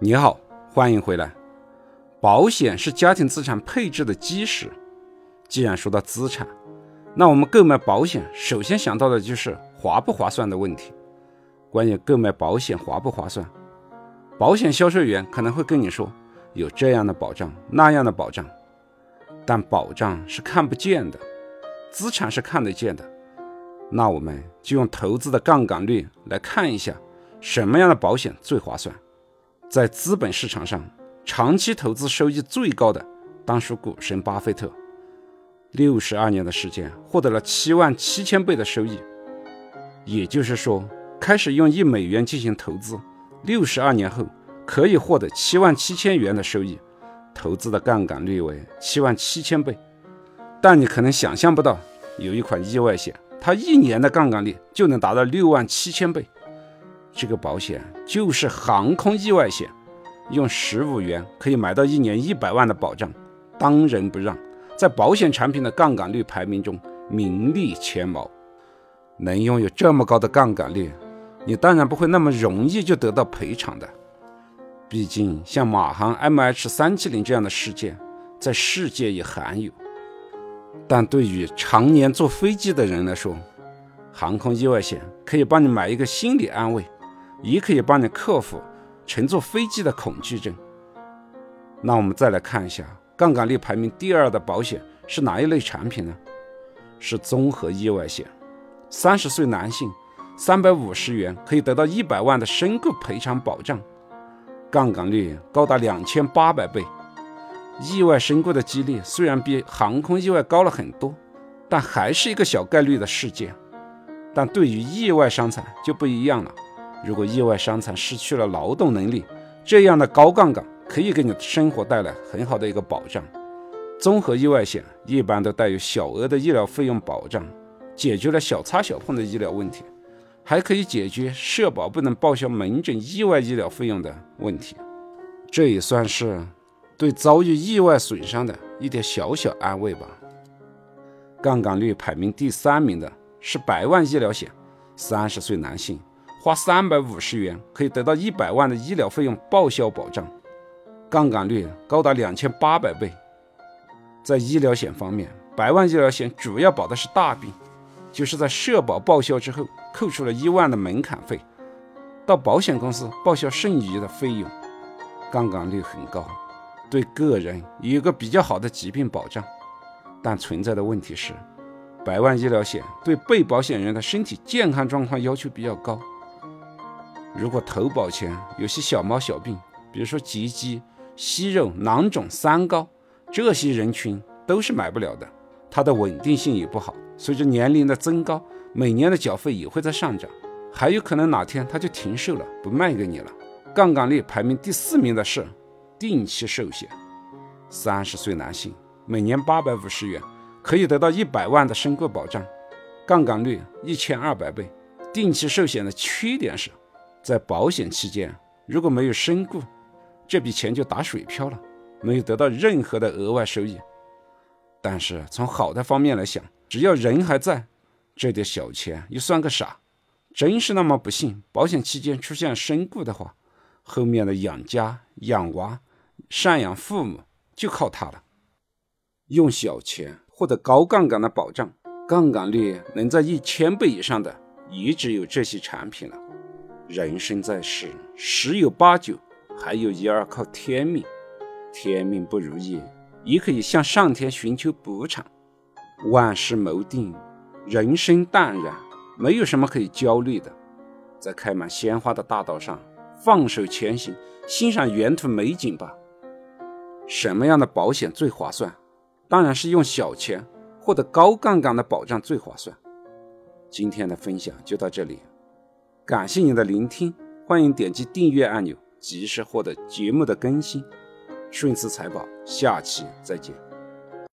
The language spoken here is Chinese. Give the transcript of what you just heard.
你好，欢迎回来。保险是家庭资产配置的基石。既然说到资产，那我们购买保险首先想到的就是划不划算的问题。关于购买保险划不划算，保险销售员可能会跟你说有这样的保障，那样的保障，但保障是看不见的，资产是看得见的。那我们就用投资的杠杆率来看一下，什么样的保险最划算。在资本市场上，长期投资收益最高的当属股神巴菲特，六十二年的时间获得了七万七千倍的收益。也就是说，开始用一美元进行投资，六十二年后可以获得七万七千元的收益，投资的杠杆率为七万七千倍。但你可能想象不到，有一款意外险，它一年的杠杆率就能达到六万七千倍。这个保险就是航空意外险，用十五元可以买到一年一百万的保障，当仁不让，在保险产品的杠杆率排名中名列前茅。能拥有这么高的杠杆率，你当然不会那么容易就得到赔偿的。毕竟像马航 MH 三七零这样的事件，在世界也罕有。但对于常年坐飞机的人来说，航空意外险可以帮你买一个心理安慰。也可以帮你克服乘坐飞机的恐惧症。那我们再来看一下，杠杆率排名第二的保险是哪一类产品呢？是综合意外险。三十岁男性，三百五十元可以得到一百万的身故赔偿保障，杠杆率高达两千八百倍。意外身故的几率虽然比航空意外高了很多，但还是一个小概率的事件。但对于意外伤残就不一样了。如果意外伤残失去了劳动能力，这样的高杠杆可以给你生活带来很好的一个保障。综合意外险一般都带有小额的医疗费用保障，解决了小擦小碰的医疗问题，还可以解决社保不能报销门诊意外医疗费用的问题。这也算是对遭遇意外损伤的一点小小安慰吧。杠杆率排名第三名的是百万医疗险，三十岁男性。花三百五十元可以得到一百万的医疗费用报销保障，杠杆率高达两千八百倍。在医疗险方面，百万医疗险主要保的是大病，就是在社保报销之后扣除了一万的门槛费，到保险公司报销剩余的费用，杠杆率很高，对个人有一个比较好的疾病保障。但存在的问题是，百万医疗险对被保险人的身体健康状况要求比较高。如果投保前有些小毛小病，比如说结肌、息肉、囊肿、三高，这些人群都是买不了的。它的稳定性也不好，随着年龄的增高，每年的缴费也会在上涨，还有可能哪天它就停售了，不卖给你了。杠杆率排名第四名的是定期寿险，三十岁男性，每年八百五十元可以得到一百万的身故保障，杠杆率一千二百倍。定期寿险的缺点是。在保险期间，如果没有身故，这笔钱就打水漂了，没有得到任何的额外收益。但是从好的方面来想，只要人还在，这点小钱又算个啥？真是那么不幸，保险期间出现身故的话，后面的养家、养娃、赡养父母就靠它了。用小钱获得高杠杆的保障，杠杆率能在一千倍以上的，也只有这些产品了。人生在世，十有八九还有一二靠天命。天命不如意，也可以向上天寻求补偿。万事谋定，人生淡然，没有什么可以焦虑的。在开满鲜花的大道上，放手前行，欣赏沿途美景吧。什么样的保险最划算？当然是用小钱获得高杠杆的保障最划算。今天的分享就到这里。感谢您的聆听，欢迎点击订阅按钮，及时获得节目的更新。顺思财宝，下期再见。